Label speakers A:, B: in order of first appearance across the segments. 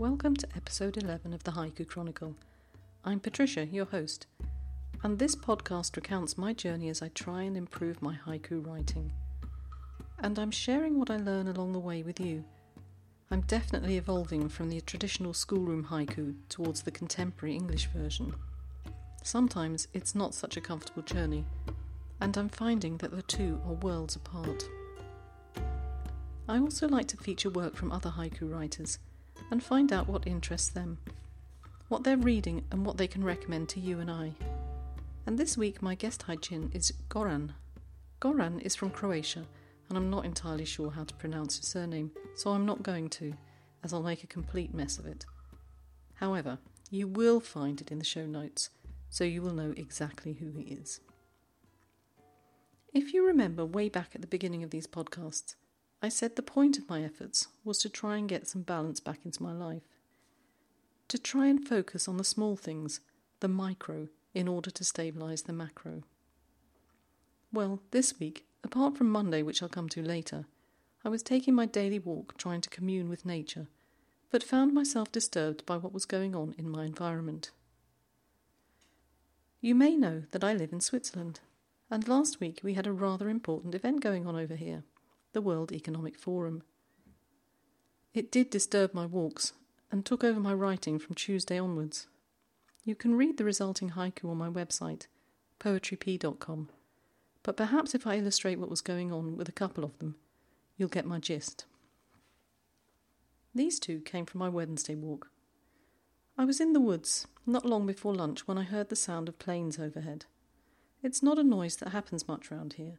A: Welcome to episode 11 of the Haiku Chronicle. I'm Patricia, your host, and this podcast recounts my journey as I try and improve my haiku writing. And I'm sharing what I learn along the way with you. I'm definitely evolving from the traditional schoolroom haiku towards the contemporary English version. Sometimes it's not such a comfortable journey, and I'm finding that the two are worlds apart. I also like to feature work from other haiku writers and find out what interests them, what they're reading, and what they can recommend to you and I. And this week, my guest haijin is Goran. Goran is from Croatia, and I'm not entirely sure how to pronounce his surname, so I'm not going to, as I'll make a complete mess of it. However, you will find it in the show notes, so you will know exactly who he is. If you remember way back at the beginning of these podcasts, I said the point of my efforts was to try and get some balance back into my life. To try and focus on the small things, the micro, in order to stabilise the macro. Well, this week, apart from Monday, which I'll come to later, I was taking my daily walk trying to commune with nature, but found myself disturbed by what was going on in my environment. You may know that I live in Switzerland, and last week we had a rather important event going on over here the World Economic Forum. It did disturb my walks and took over my writing from Tuesday onwards. You can read the resulting haiku on my website, poetrypea.com, but perhaps if I illustrate what was going on with a couple of them, you'll get my gist. These two came from my Wednesday walk. I was in the woods not long before lunch when I heard the sound of planes overhead. It's not a noise that happens much round here,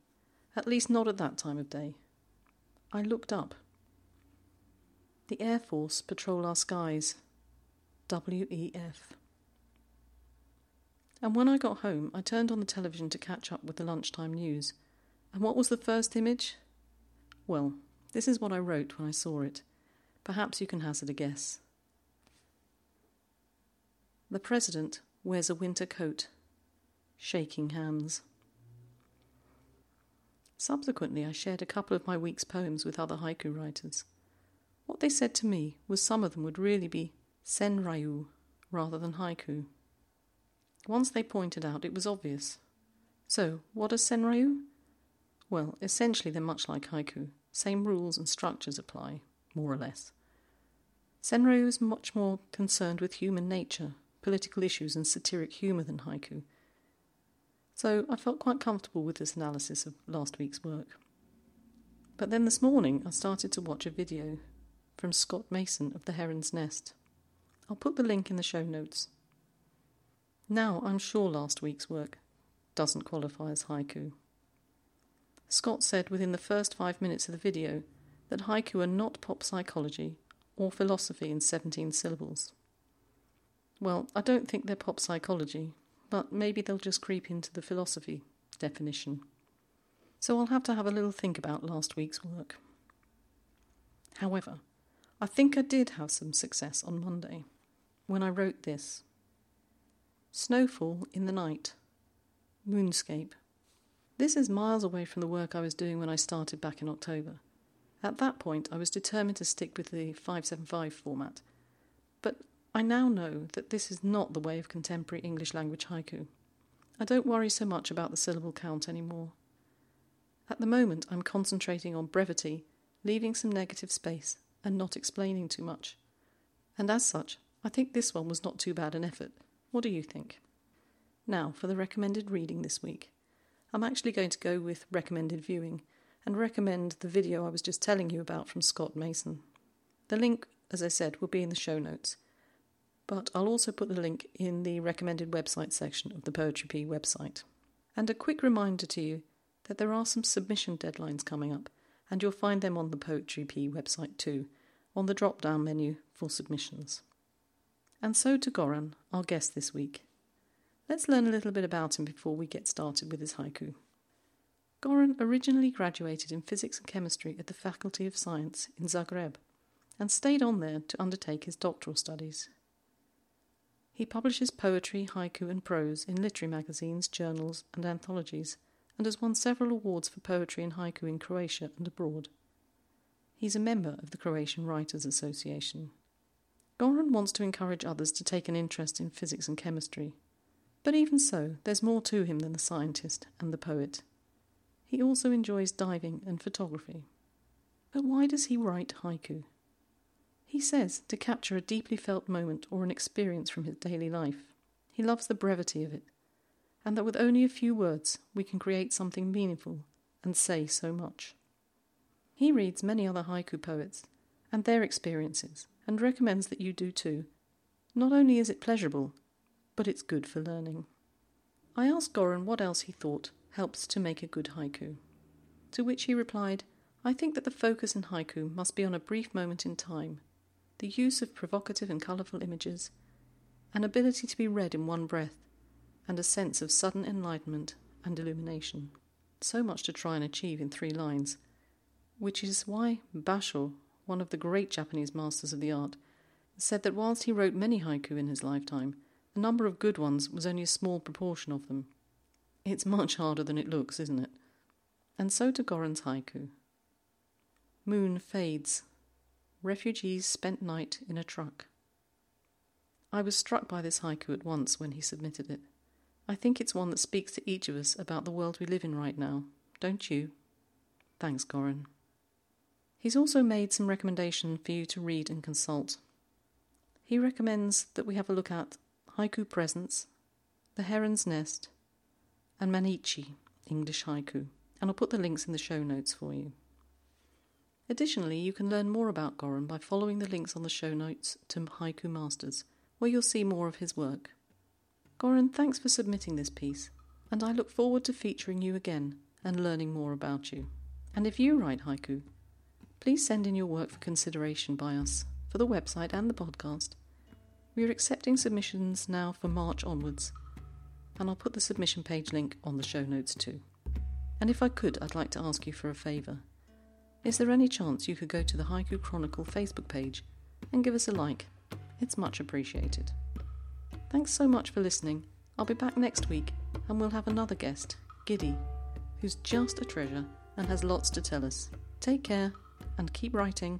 A: at least not at that time of day. I looked up. The Air Force patrol our skies. WEF. And when I got home, I turned on the television to catch up with the lunchtime news. And what was the first image? Well, this is what I wrote when I saw it. Perhaps you can hazard a guess. The President wears a winter coat, shaking hands. Subsequently, I shared a couple of my week's poems with other haiku writers. What they said to me was some of them would really be senryu rather than haiku. Once they pointed out it was obvious. So, what is senryu? Well, essentially they're much like haiku. Same rules and structures apply, more or less. Senryu is much more concerned with human nature, political issues, and satiric humour than haiku, so I felt quite comfortable with this analysis of last week's work. But then this morning I started to watch a video from Scott Mason of The Heron's Nest. I'll put the link in the show notes. Now I'm sure last week's work doesn't qualify as haiku. Scott said within the first five minutes of the video that haiku are not pop psychology or philosophy in 17 syllables. Well, I don't think they're pop psychology, but maybe they'll just creep into the philosophy definition. So I'll have to have a little think about last week's work. However, I think I did have some success on Monday when I wrote this Snowfall in the Night, Moonscape. This is miles away from the work I was doing when I started back in October. At that point, I was determined to stick with the 575 format, I now know that this is not the way of contemporary English language haiku. I don't worry so much about the syllable count anymore. At the moment, I'm concentrating on brevity, leaving some negative space, and not explaining too much. And as such, I think this one was not too bad an effort. What do you think? Now, for the recommended reading this week. I'm actually going to go with recommended viewing and recommend the video I was just telling you about from Scott Mason. The link, as I said, will be in the show notes but I'll also put the link in the recommended website section of the Poetry Pea website. And a quick reminder to you that there are some submission deadlines coming up, and you'll find them on the Poetry Pea website too, on the drop down menu for submissions. And so to Goran, our guest this week. Let's learn a little bit about him before we get started with his haiku. Goran originally graduated in physics and chemistry at the Faculty of Science in Zagreb and stayed on there to undertake his doctoral studies he publishes poetry, haiku, and prose in literary magazines, journals, and anthologies, and has won several awards for poetry and haiku in Croatia and abroad. He's a member of the Croatian Writers Association. Goran wants to encourage others to take an interest in physics and chemistry. But even so, there's more to him than the scientist and the poet. He also enjoys diving and photography. But why does he write haiku? He says to capture a deeply felt moment or an experience from his daily life. He loves the brevity of it, and that with only a few words we can create something meaningful and say so much. He reads many other haiku poets and their experiences and recommends that you do too. Not only is it pleasurable, but it's good for learning. I asked Goran what else he thought helps to make a good haiku. To which he replied, I think that the focus in haiku must be on a brief moment in time, the use of provocative and colourful images, an ability to be read in one breath, and a sense of sudden enlightenment and illumination. So much to try and achieve in three lines, which is why Basho, one of the great Japanese masters of the art, said that whilst he wrote many haiku in his lifetime, the number of good ones was only a small proportion of them. It's much harder than it looks, isn't it? And so to Goran's haiku. Moon fades. Refugees spent night in a truck. I was struck by this haiku at once when he submitted it. I think it's one that speaks to each of us about the world we live in right now, don't you? Thanks, Goran. He's also made some recommendation for you to read and consult. He recommends that we have a look at Haiku Presence, The Heron's Nest, and Mainichi, English Haiku, and I'll put the links in the show notes for you. Additionally, you can learn more about Goran by following the links on the show notes to Haiku Masters, where you'll see more of his work. Goran, thanks for submitting this piece, and I look forward to featuring you again and learning more about you. And if you write haiku, please send in your work for consideration by us for the website and the podcast. We are accepting submissions now for March onwards, and I'll put the submission page link on the show notes too. And if I could, I'd like to ask you for a favour. Is there any chance you could go to the Haiku Chronicle Facebook page and give us a like? It's much appreciated. Thanks so much for listening. I'll be back next week and we'll have another guest, Giddy, who's just a treasure and has lots to tell us. Take care and keep writing.